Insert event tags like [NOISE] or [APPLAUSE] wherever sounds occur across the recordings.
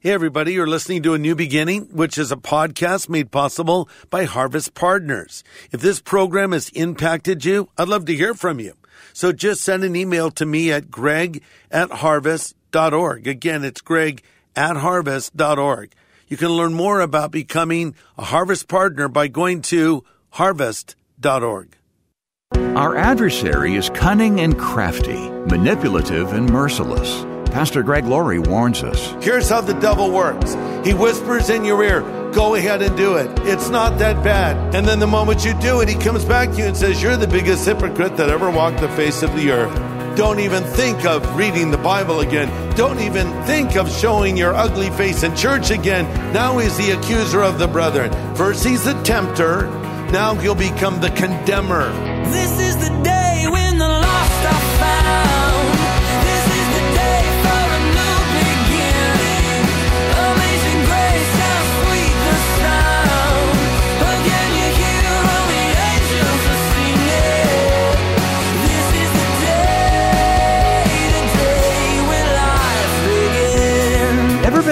Hey, everybody, you're listening to A New Beginning, which is a podcast made possible by Harvest Partners. If this program has impacted you, I'd love to hear from you. So just send an email to me at greg at harvest.org. Again, it's greg at harvest.org. You can learn more about becoming a Harvest Partner by going to harvest.org. Our adversary is cunning and crafty, manipulative and merciless. Pastor Greg Laurie warns us. Here's how the devil works. He whispers in your ear, go ahead and do it. It's not that bad. And then the moment you do it, he comes back to you and says, You're the biggest hypocrite that ever walked the face of the earth. Don't even think of reading the Bible again. Don't even think of showing your ugly face in church again. Now he's the accuser of the brethren. First, he's the tempter. Now he'll become the condemner. This is the day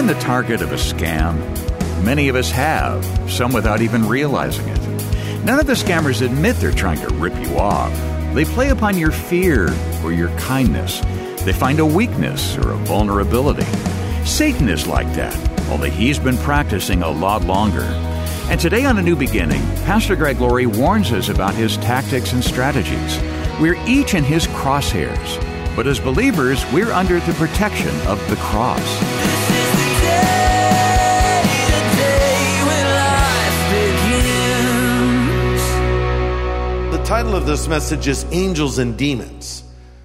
been the target of a scam? Many of us have, some without even realizing it. None of the scammers admit they're trying to rip you off. They play upon your fear or your kindness. They find a weakness or a vulnerability. Satan is like that, only he's been practicing a lot longer. And today on A New Beginning, Pastor Greg Laurie warns us about his tactics and strategies. We're each in his crosshairs, but as believers, we're under the protection of the cross. Title of this message is Angels and Demons.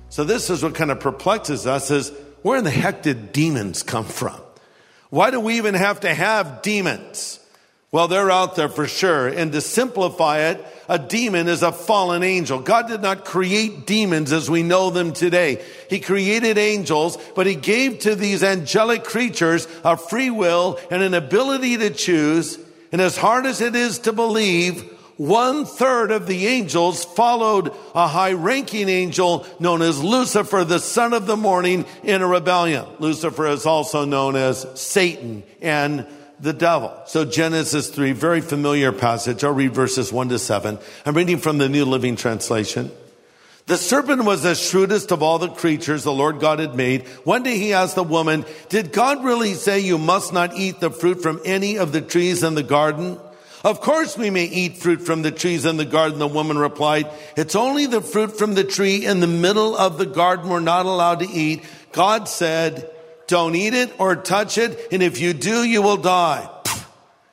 So this is what kind of perplexes us is where in the heck did demons come from? Why do we even have to have demons? Well, they're out there for sure. And to simplify it, a demon is a fallen angel. God did not create demons as we know them today. He created angels, but he gave to these angelic creatures a free will and an ability to choose. And as hard as it is to believe, one third of the angels followed a high ranking angel known as Lucifer, the son of the morning in a rebellion. Lucifer is also known as Satan and the devil. So Genesis 3, very familiar passage. I'll read verses 1 to 7. I'm reading from the New Living Translation. The serpent was the shrewdest of all the creatures the Lord God had made. One day he asked the woman, did God really say you must not eat the fruit from any of the trees in the garden? Of course we may eat fruit from the trees in the garden, the woman replied. It's only the fruit from the tree in the middle of the garden we're not allowed to eat. God said, don't eat it or touch it, and if you do, you will die.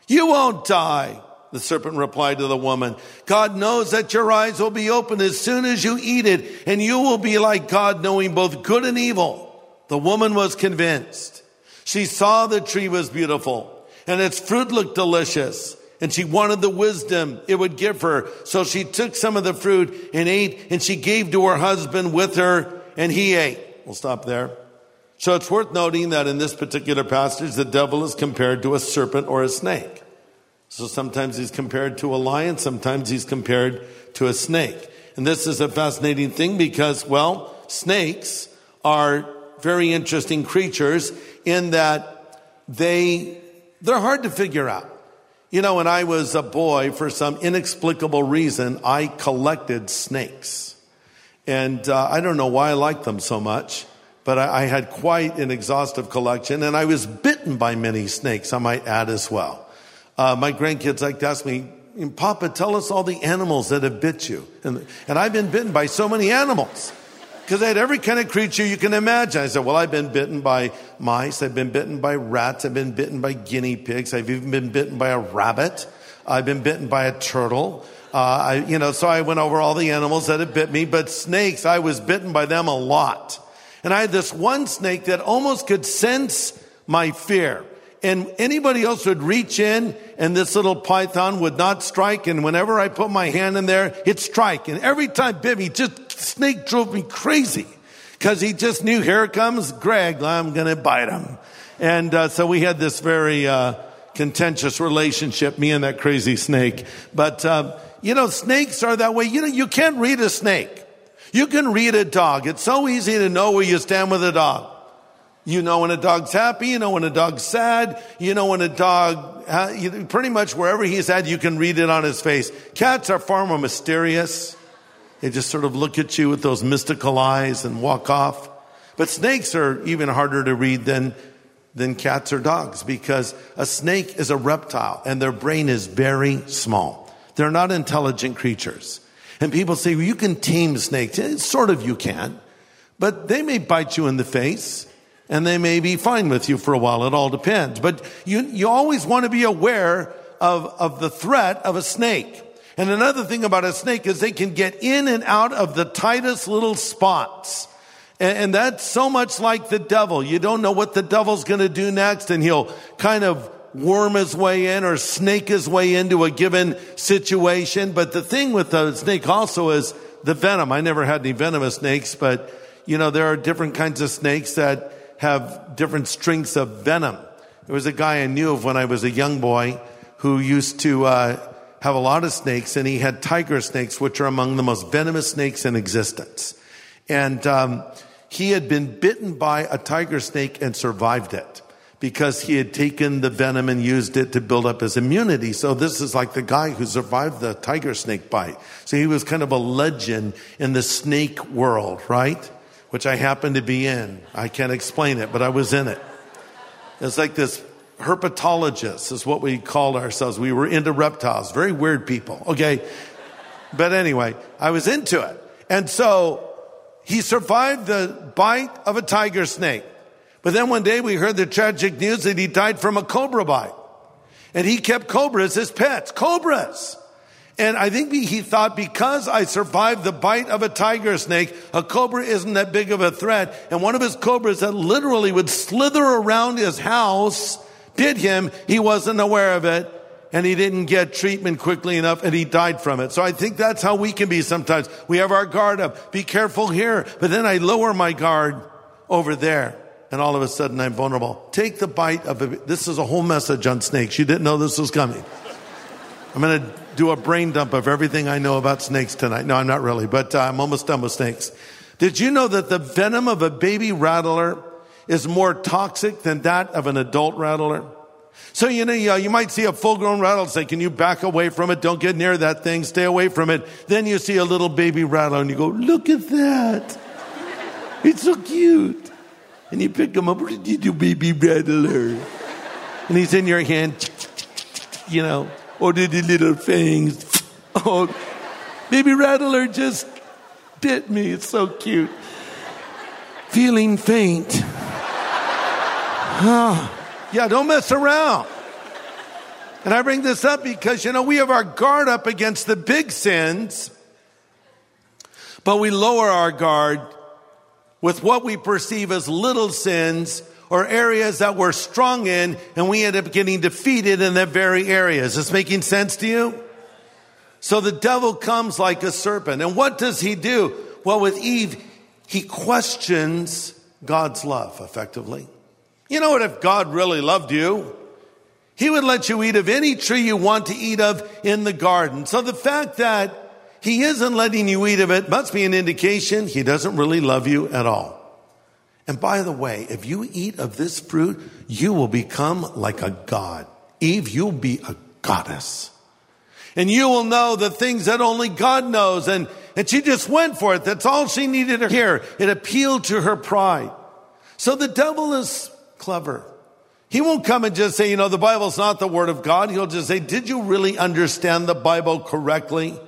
You won't die. The serpent replied to the woman, God knows that your eyes will be open as soon as you eat it, and you will be like God, knowing both good and evil. The woman was convinced. She saw the tree was beautiful, and its fruit looked delicious, and she wanted the wisdom it would give her. So she took some of the fruit and ate, and she gave to her husband with her, and he ate. We'll stop there. So it's worth noting that in this particular passage, the devil is compared to a serpent or a snake. So sometimes he's compared to a lion, sometimes he's compared to a snake. And this is a fascinating thing because, well, snakes are very interesting creatures in that they, they're hard to figure out. You know, when I was a boy, for some inexplicable reason, I collected snakes. And uh, I don't know why I liked them so much but I, I, had quite an exhaustive collection and I was bitten by many snakes, I might add as well. Uh, my grandkids like to ask me, Papa, tell us all the animals that have bit you. And, and I've been bitten by so many animals. Because I had every kind of creature you can imagine. I said, well, I've been bitten by mice. I've been bitten by rats. I've been bitten by guinea pigs. I've even been bitten by a rabbit. I've been bitten by a turtle. Uh, I, you know, so I went over all the animals that had bit me, but snakes, I was bitten by them a lot. And I had this one snake that almost could sense my fear. And anybody else would reach in and this little python would not strike. And whenever I put my hand in there, it'd strike. And every time bit me, just snake drove me crazy because he just knew here comes Greg. I'm going to bite him. And uh, so we had this very uh, contentious relationship, me and that crazy snake. But uh, you know, snakes are that way. You know, you can't read a snake. You can read a dog. It's so easy to know where you stand with a dog. You know when a dog's happy, you know when a dog's sad, you know when a dog, pretty much wherever he's at, you can read it on his face. Cats are far more mysterious. They just sort of look at you with those mystical eyes and walk off. But snakes are even harder to read than, than cats or dogs because a snake is a reptile and their brain is very small. They're not intelligent creatures. And people say, well, you can tame snakes. Eh, Sort of you can, but they may bite you in the face and they may be fine with you for a while. It all depends. But you, you always want to be aware of, of the threat of a snake. And another thing about a snake is they can get in and out of the tightest little spots. And, that's so much like the devil. You don't know what the devil's going to do next and he'll kind of worm his way in or snake his way into a given situation. But the thing with the snake also is the venom. I never had any venomous snakes, but you know, there are different kinds of snakes that have different strengths of venom. There was a guy I knew of when I was a young boy who used to uh, have a lot of snakes, and he had tiger snakes, which are among the most venomous snakes in existence. And um, he had been bitten by a tiger snake and survived it because he had taken the venom and used it to build up his immunity. So this is like the guy who survived the tiger snake bite. So he was kind of a legend in the snake world, right? Which I happened to be in. I can't explain it, but I was in it. It's like this herpetologist is what we called ourselves. We were into reptiles, very weird people. Okay. But anyway, I was into it. And so he survived the bite of a tiger snake. But then one day we heard the tragic news that he died from a cobra bite. And he kept cobras as pets. Cobras! And I think he thought because I survived the bite of a tiger snake, a cobra isn't that big of a threat. And one of his cobras that literally would slither around his house bit him. He wasn't aware of it and he didn't get treatment quickly enough and he died from it. So I think that's how we can be sometimes. We have our guard up. Be careful here. But then I lower my guard over there and all of a sudden I'm vulnerable. Take the bite of a, this is a whole message on snakes. You didn't know this was coming. I'm going to do a brain dump of everything I know about snakes tonight. No, I'm not really, but uh, I'm almost done with snakes. Did you know that the venom of a baby rattler is more toxic than that of an adult rattler? So, you know, you, might see a full grown rattler say, can you back away from it? Don't get near that thing. Stay away from it. Then you see a little baby rattler and you go, look at that. It's so cute. And you pick him up. What did you do, baby rattler? And he's in your hand, you know. Oh, did the little fangs. Oh, baby rattler just bit me. It's so cute. Feeling faint. Ah. Yeah, don't mess around. And I bring this up because, you know, we have our guard up against the big sins, but we lower our guard with what we perceive as little sins or areas that we're strong in, and we end up getting defeated in that very area. Is this making sense to you? So the devil comes like a serpent. And what does he do? Well, with Eve, he questions God's love effectively. You know what? If God really loved you, he would let you eat of any tree you want to eat of in the garden. So the fact that he isn't letting you eat of it must be an indication he doesn't really love you at all. And by the way, if you eat of this fruit, you will become like a god. Eve, you'll be a goddess. And you will know the things that only God knows. And, and she just went for it. That's all she needed to hear. It appealed to her pride. So the devil is clever. He won't come and just say, you know, the Bible's not the word of God. He'll just say, did you really understand the Bible correctly?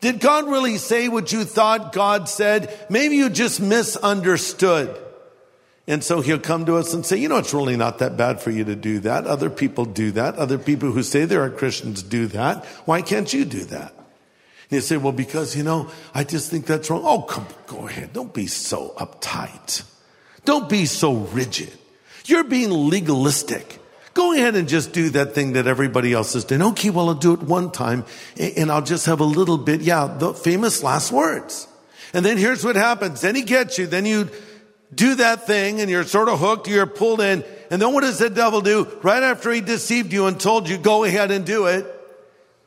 Did God really say what you thought God said? Maybe you just misunderstood. And so he'll come to us and say, you know, it's really not that bad for you to do that. Other people do that. Other people who say they are Christians do that. Why can't you do that? And you say, well, because, you know, I just think that's wrong. Oh, come, go ahead. Don't be so uptight. Don't be so rigid. You're being legalistic. Go ahead and just do that thing that everybody else is doing. Okay, well, I'll do it one time and I'll just have a little bit. Yeah, the famous last words. And then here's what happens. Then he gets you. Then you do that thing and you're sort of hooked. You're pulled in. And then what does the devil do? Right after he deceived you and told you, go ahead and do it,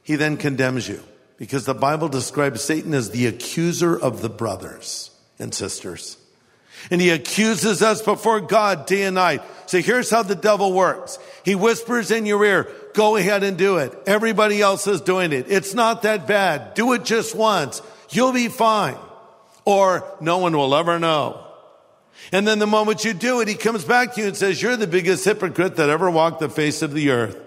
he then condemns you because the Bible describes Satan as the accuser of the brothers and sisters. And he accuses us before God day and night. So here's how the devil works. He whispers in your ear, go ahead and do it. Everybody else is doing it. It's not that bad. Do it just once. You'll be fine. Or no one will ever know. And then the moment you do it, he comes back to you and says, you're the biggest hypocrite that ever walked the face of the earth.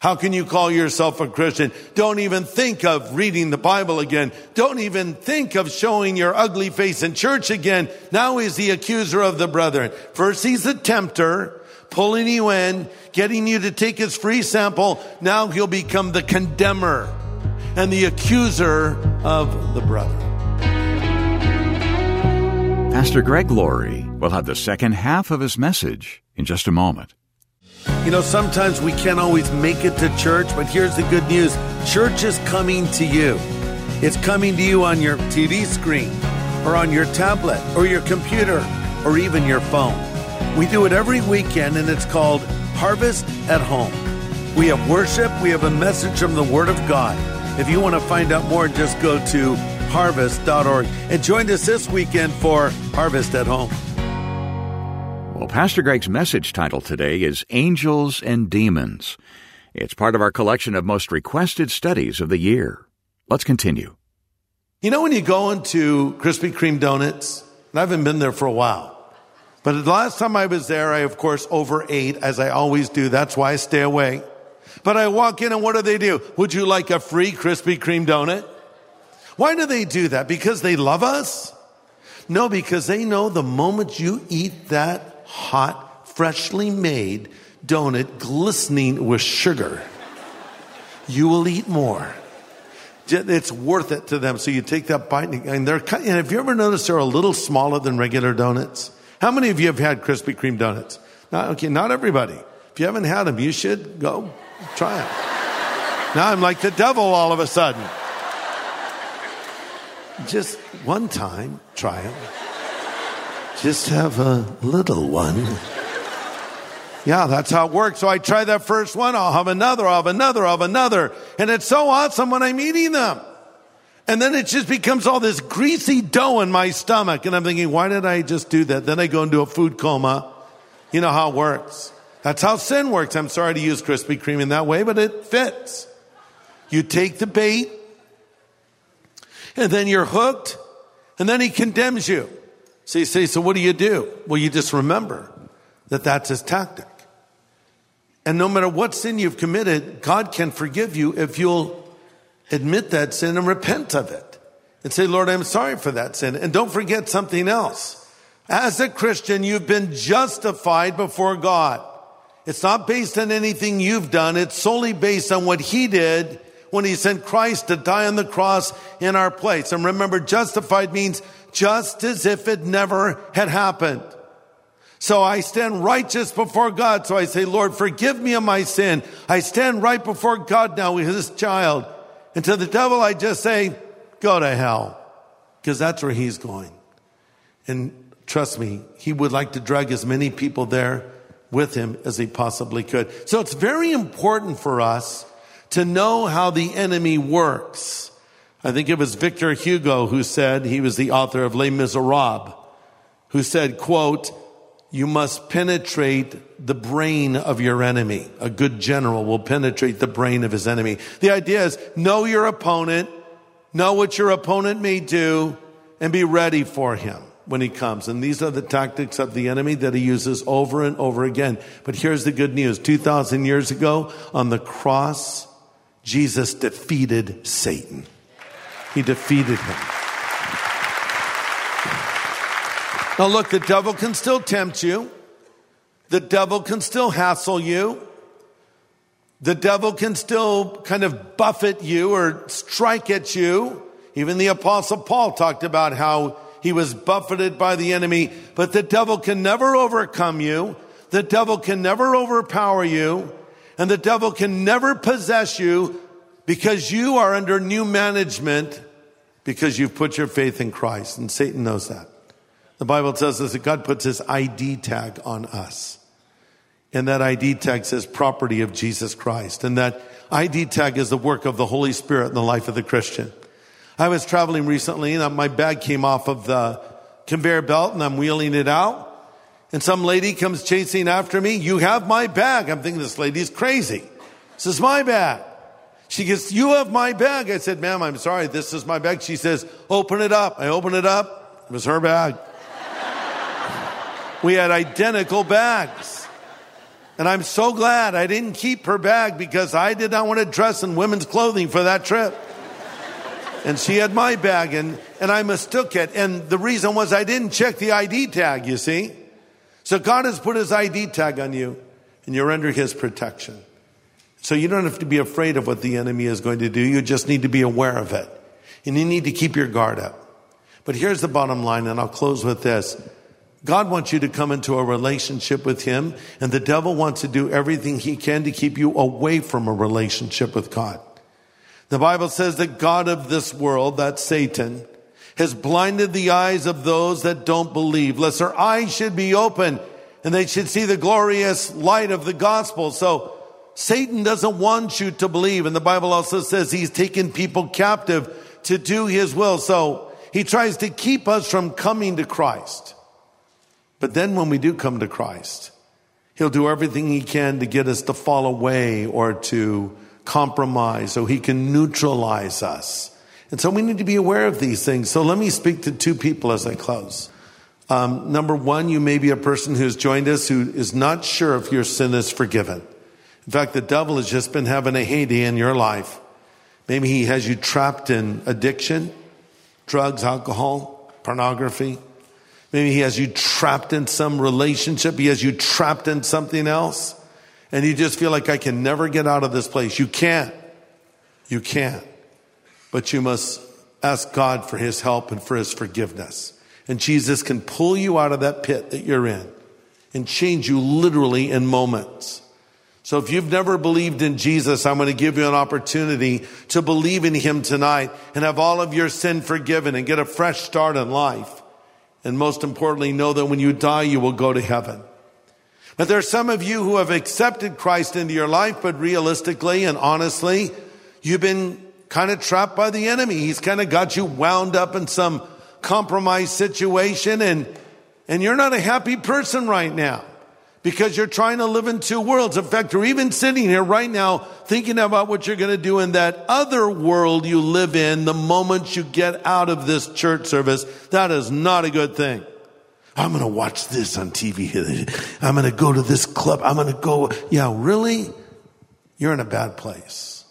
How can you call yourself a Christian? Don't even think of reading the Bible again. Don't even think of showing your ugly face in church again. Now he's the accuser of the brethren. First he's the tempter, pulling you in, getting you to take his free sample. Now he'll become the condemner and the accuser of the brethren. Pastor Greg Laurie will have the second half of his message in just a moment. You know, sometimes we can't always make it to church, but here's the good news church is coming to you. It's coming to you on your TV screen, or on your tablet, or your computer, or even your phone. We do it every weekend, and it's called Harvest at Home. We have worship, we have a message from the Word of God. If you want to find out more, just go to harvest.org and join us this weekend for Harvest at Home. Well, Pastor Greg's message title today is Angels and Demons. It's part of our collection of most requested studies of the year. Let's continue. You know, when you go into Krispy Kreme Donuts, and I haven't been there for a while, but the last time I was there, I of course overate, as I always do. That's why I stay away. But I walk in and what do they do? Would you like a free Krispy Kreme donut? Why do they do that? Because they love us? No, because they know the moment you eat that hot, freshly made donut glistening with sugar, you will eat more. It's worth it to them. So you take that bite and they're, and have you ever noticed they're a little smaller than regular donuts? How many of you have had Krispy Kreme donuts? Not, okay, not everybody. If you haven't had them, you should go try them. now I'm like the devil all of a sudden. Just one time, try them. Just have a little one. Yeah, that's how it works. So I try that first one, I'll have another, I'll have another, I'll have another. And it's so awesome when I'm eating them. And then it just becomes all this greasy dough in my stomach. And I'm thinking, why did I just do that? Then I go into a food coma. You know how it works. That's how sin works. I'm sorry to use Krispy Kreme in that way, but it fits. You take the bait, and then you're hooked, and then he condemns you. So you say, so what do you do? Well, you just remember that that's his tactic. And no matter what sin you've committed, God can forgive you if you'll admit that sin and repent of it. And say, Lord, I'm sorry for that sin. And don't forget something else. As a Christian, you've been justified before God. It's not based on anything you've done. It's solely based on what he did when he sent Christ to die on the cross in our place. And remember, justified means just as if it never had happened. So I stand righteous before God. So I say, Lord, forgive me of my sin. I stand right before God now with his child. And to the devil, I just say, go to hell. Because that's where he's going. And trust me, he would like to drag as many people there with him as he possibly could. So it's very important for us to know how the enemy works. I think it was Victor Hugo who said, he was the author of Les Miserables, who said, quote, you must penetrate the brain of your enemy. A good general will penetrate the brain of his enemy. The idea is know your opponent, know what your opponent may do, and be ready for him when he comes. And these are the tactics of the enemy that he uses over and over again. But here's the good news. 2,000 years ago on the cross, Jesus defeated Satan. He defeated him. Now look, the devil can still tempt you. The devil can still hassle you. The devil can still kind of buffet you or strike at you. Even the apostle Paul talked about how he was buffeted by the enemy, but the devil can never overcome you. The devil can never overpower you and the devil can never possess you because you are under new management because you've put your faith in Christ and Satan knows that. The Bible tells us that God puts his ID tag on us. And that ID tag says property of Jesus Christ. And that ID tag is the work of the Holy Spirit in the life of the Christian. I was traveling recently and my bag came off of the, conveyor belt and I'm wheeling it out. And some lady comes chasing after me. You have my bag. I'm thinking this lady's crazy. This is my bag. She goes, you have my bag. I said, ma'am, I'm sorry. This is my bag. She says, open it up. I open it up. It was her bag. we had identical bags. And I'm so glad I didn't keep her bag because I did not want to dress in women's clothing for that trip. And she had my bag and, and I mistook it. And the reason was I didn't check the ID tag, you see. So God has put his ID tag on you and you're under his protection. So you don't have to be afraid of what the enemy is going to do. You just need to be aware of it. And you need to keep your guard up. But here's the bottom line, and I'll close with this. God wants you to come into a relationship with Him, and the devil wants to do everything he can to keep you away from a relationship with God. The Bible says that God of this world, that's Satan, has blinded the eyes of those that don't believe, lest their eyes should be open and they should see the glorious light of the gospel. So Satan doesn't want you to believe. And the Bible also says he's taken people captive to do his will. So he tries to keep us from coming to Christ. But then when we do come to Christ, he'll do everything he can to get us to fall away or to compromise so he can neutralize us. And so we need to be aware of these things. So let me speak to two people as I close. Um, number one, you may be a person who's joined us who is not sure if your sin is forgiven. In fact, the devil has just been having a heyday in your life. Maybe he has you trapped in addiction, drugs, alcohol, pornography. Maybe he has you trapped in some relationship. He has you trapped in something else. And you just feel like I can never get out of this place. You can't. You can't. But you must ask God for his help and for his forgiveness. And Jesus can pull you out of that pit that you're in and change you literally in moments. So if you've never believed in Jesus, I'm going to give you an opportunity to believe in him tonight and have all of your sin forgiven and get a fresh start in life. And most importantly, know that when you die, you will go to heaven. But there are some of you who have accepted Christ into your life, but realistically and honestly, you've been kind of trapped by the enemy. He's kind of got you wound up in some compromised situation and, and you're not a happy person right now because you're trying to live in two worlds. In fact, you're even sitting here right now thinking about what you're going to do in that other world you live in the moment you get out of this church service. That is not a good thing. I'm going to watch this on TV. [LAUGHS] I'm going to go to this club. I'm going to go. Yeah, really? You're in a bad place.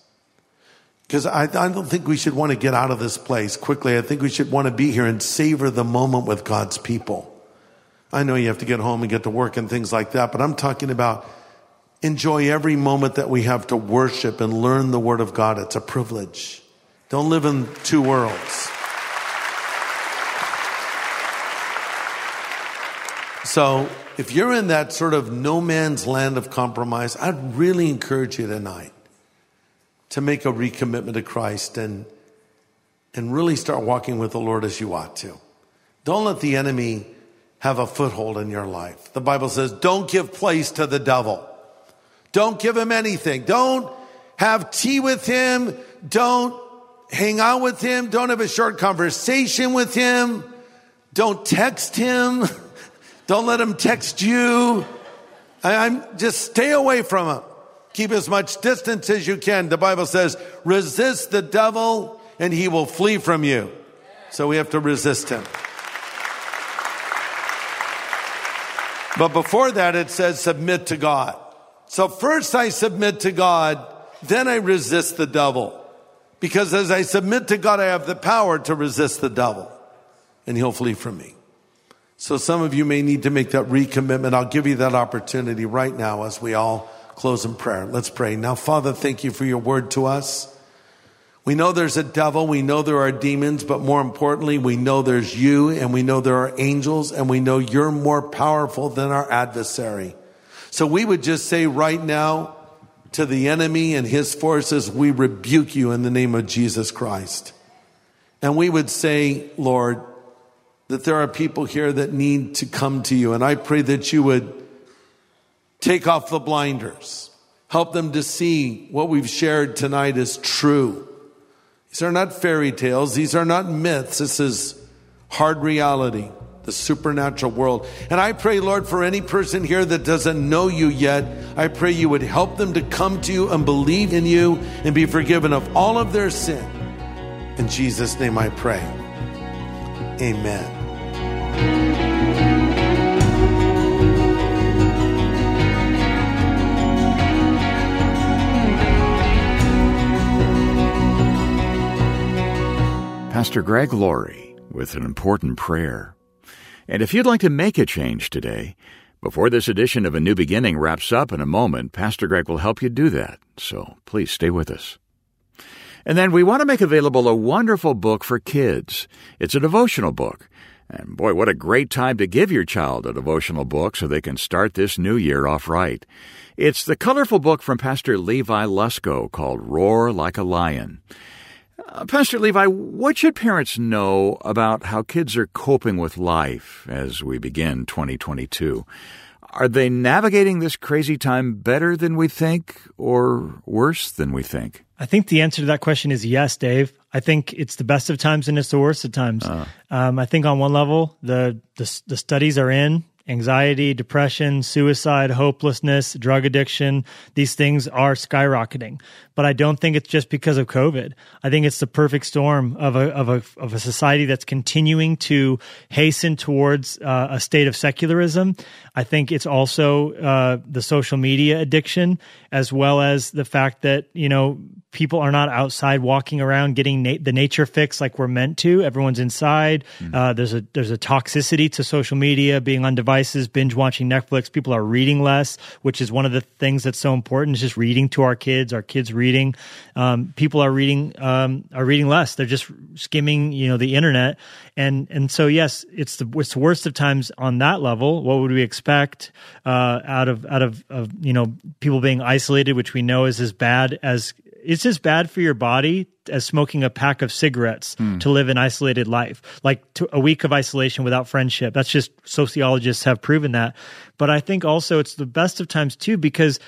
Because I, I don't think we should want to get out of this place quickly. I think we should want to be here and savor the moment with God's people. I know you have to get home and get to work and things like that, but I'm talking about enjoy every moment that we have to worship and learn the Word of God. It's a privilege. Don't live in two worlds. So, if you're in that sort of no man's land of compromise, I'd really encourage you tonight to make a recommitment to Christ and, and really start walking with the Lord as you ought to. Don't let the enemy have a foothold in your life. The Bible says, don't give place to the devil. Don't give him anything. Don't have tea with him. Don't hang out with him. Don't have a short conversation with him. Don't text him. [LAUGHS] Don't let him text you. I, am just stay away from him. Keep as much distance as you can. The Bible says, resist the devil and he will flee from you. So we have to resist him. But before that, it says submit to God. So first I submit to God, then I resist the devil. Because as I submit to God, I have the power to resist the devil and he'll flee from me. So some of you may need to make that recommitment. I'll give you that opportunity right now as we all close in prayer. Let's pray. Now, Father, thank you for your word to us. We know there's a devil. We know there are demons, but more importantly, we know there's you and we know there are angels and we know you're more powerful than our adversary. So we would just say right now to the enemy and his forces, we rebuke you in the name of Jesus Christ. And we would say, Lord, that there are people here that need to come to you. And I pray that you would take off the blinders, help them to see what we've shared tonight is true. These are not fairy tales. These are not myths. This is hard reality. the supernatural world. And I pray, Lord, for any person here that doesn't know you yet, I pray you would help them to come to you and believe in you and be forgiven of all of their sin. In Jesus' name I pray. Amen. Pastor Greg Laurie with an important prayer. And if you'd like to make a change today, before this edition of A New Beginning wraps up in a moment, Pastor Greg will help you do that. So please stay with us. And then we want to make available a wonderful book for kids. It's a devotional book. And boy, what a great time to give your child a devotional book so they can start this new year off right. It's the colorful book from Pastor Levi Lusko called Roar Like a Lion. Uh, Pastor Levi, what should parents know about how kids are coping with life as we begin 2022? Are they navigating this crazy time better than we think or worse than we think? I think the answer to that question is yes, Dave. I think it's the best of times and it's the worst of times. Um, I think on one level, the, the the studies are in anxiety, depression, suicide, hopelessness, drug addiction. These things are skyrocketing, but I don't think it's just because of COVID. I think it's the perfect storm of a of a of a society that's continuing to hasten towards uh, a state of secularism. I think it's also uh, the social media addiction, as well as the fact that you know people are not outside walking around getting na- the nature fix like we're meant to. Everyone's inside. Uh, there's a there's a toxicity to social media, being on devices, binge watching Netflix. People are reading less, which is one of the things that's so important. Is just reading to our kids. Our kids reading. Um, people are reading um, are reading less. They're just skimming, you know, the internet. And and so yes, it's the it's the worst of times on that level. What would we expect uh, out of out of, of you know people being isolated, which we know is as bad as it's as bad for your body as smoking a pack of cigarettes hmm. to live an isolated life. Like to, a week of isolation without friendship. That's just sociologists have proven that. But I think also it's the best of times too because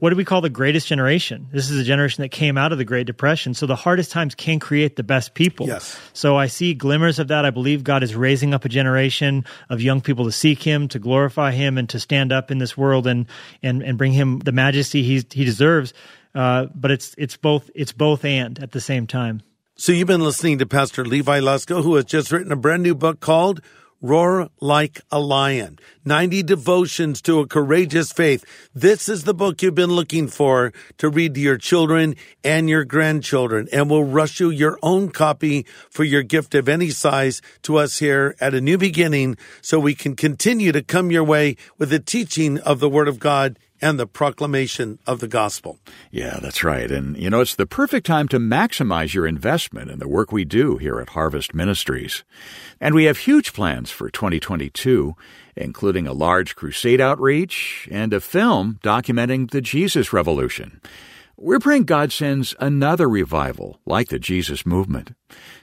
what do we call the greatest generation? This is a generation that came out of the Great Depression. So the hardest times can create the best people. Yes. So I see glimmers of that. I believe God is raising up a generation of young people to seek Him, to glorify Him, and to stand up in this world and and and bring Him the majesty He He deserves. Uh, but it's it's both it's both and at the same time. So you've been listening to Pastor Levi Lusko, who has just written a brand new book called Roar Like a Lion 90 Devotions to a Courageous Faith. This is the book you've been looking for to read to your children and your grandchildren. And we'll rush you your own copy for your gift of any size to us here at A New Beginning so we can continue to come your way with the teaching of the Word of God and the proclamation of the gospel. Yeah, that's right. And, you know, it's the perfect time to maximize your investment in the work we do here at Harvest Ministries. And we have huge plans for 2022, including a large crusade outreach and a film documenting the Jesus Revolution. We're praying God sends another revival like the Jesus movement.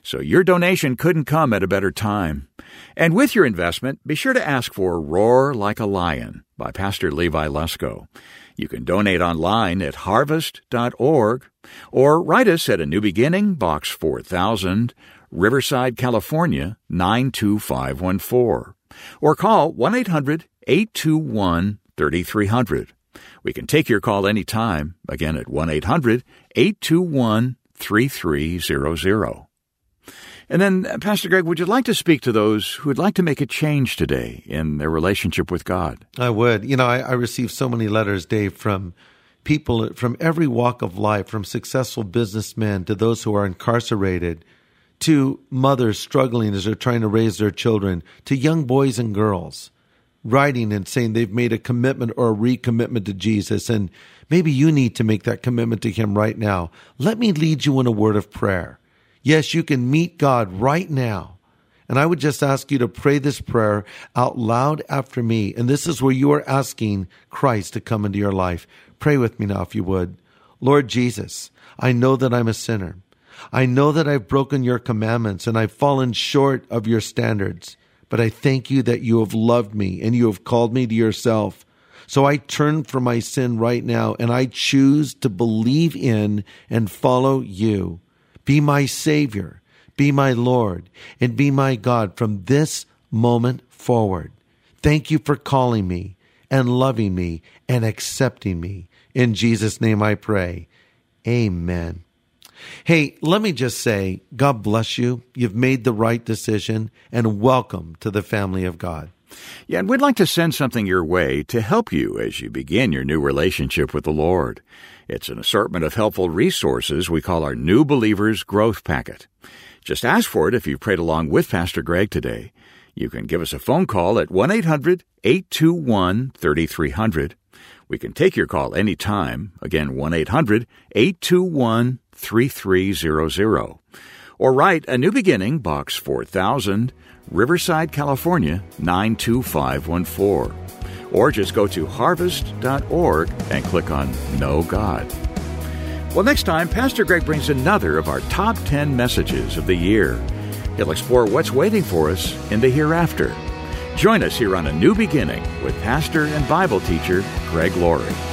So your donation couldn't come at a better time. And with your investment, be sure to ask for Roar Like a Lion by Pastor Levi Lusko. You can donate online at harvest.org or write us at A New Beginning, Box 4000, Riverside, California 92514. Or call 1 800 821 3300. We can take your call anytime, again at 1 800 821 3300. And then, uh, Pastor Greg, would you like to speak to those who would like to make a change today in their relationship with God? I would. You know, I, I receive so many letters, Dave, from people from every walk of life, from successful businessmen to those who are incarcerated, to mothers struggling as they're trying to raise their children, to young boys and girls writing and saying they've made a commitment or a recommitment to Jesus. And maybe you need to make that commitment to Him right now. Let me lead you in a word of prayer. Yes, you can meet God right now. And I would just ask you to pray this prayer out loud after me. And this is where you are asking Christ to come into your life. Pray with me now, if you would. Lord Jesus, I know that I'm a sinner. I know that I've broken your commandments and I've fallen short of your standards. But I thank you that you have loved me and you have called me to yourself. So I turn from my sin right now and I choose to believe in and follow you. Be my Savior, be my Lord, and be my God from this moment forward. Thank you for calling me and loving me and accepting me. In Jesus' name I pray. Amen. Hey, let me just say, God bless you. You've made the right decision and welcome to the family of God. Yeah, and we'd like to send something your way to help you as you begin your new relationship with the Lord. It's an assortment of helpful resources we call our New Believers Growth Packet. Just ask for it if you've prayed along with Pastor Greg today. You can give us a phone call at 1 800 821 3300. We can take your call anytime. Again, 1 800 821 3300. Or write A New Beginning, Box 4000, Riverside, California 92514. Or just go to harvest.org and click on Know God. Well, next time, Pastor Greg brings another of our top 10 messages of the year. He'll explore what's waiting for us in the hereafter. Join us here on A New Beginning with pastor and Bible teacher Greg Laurie.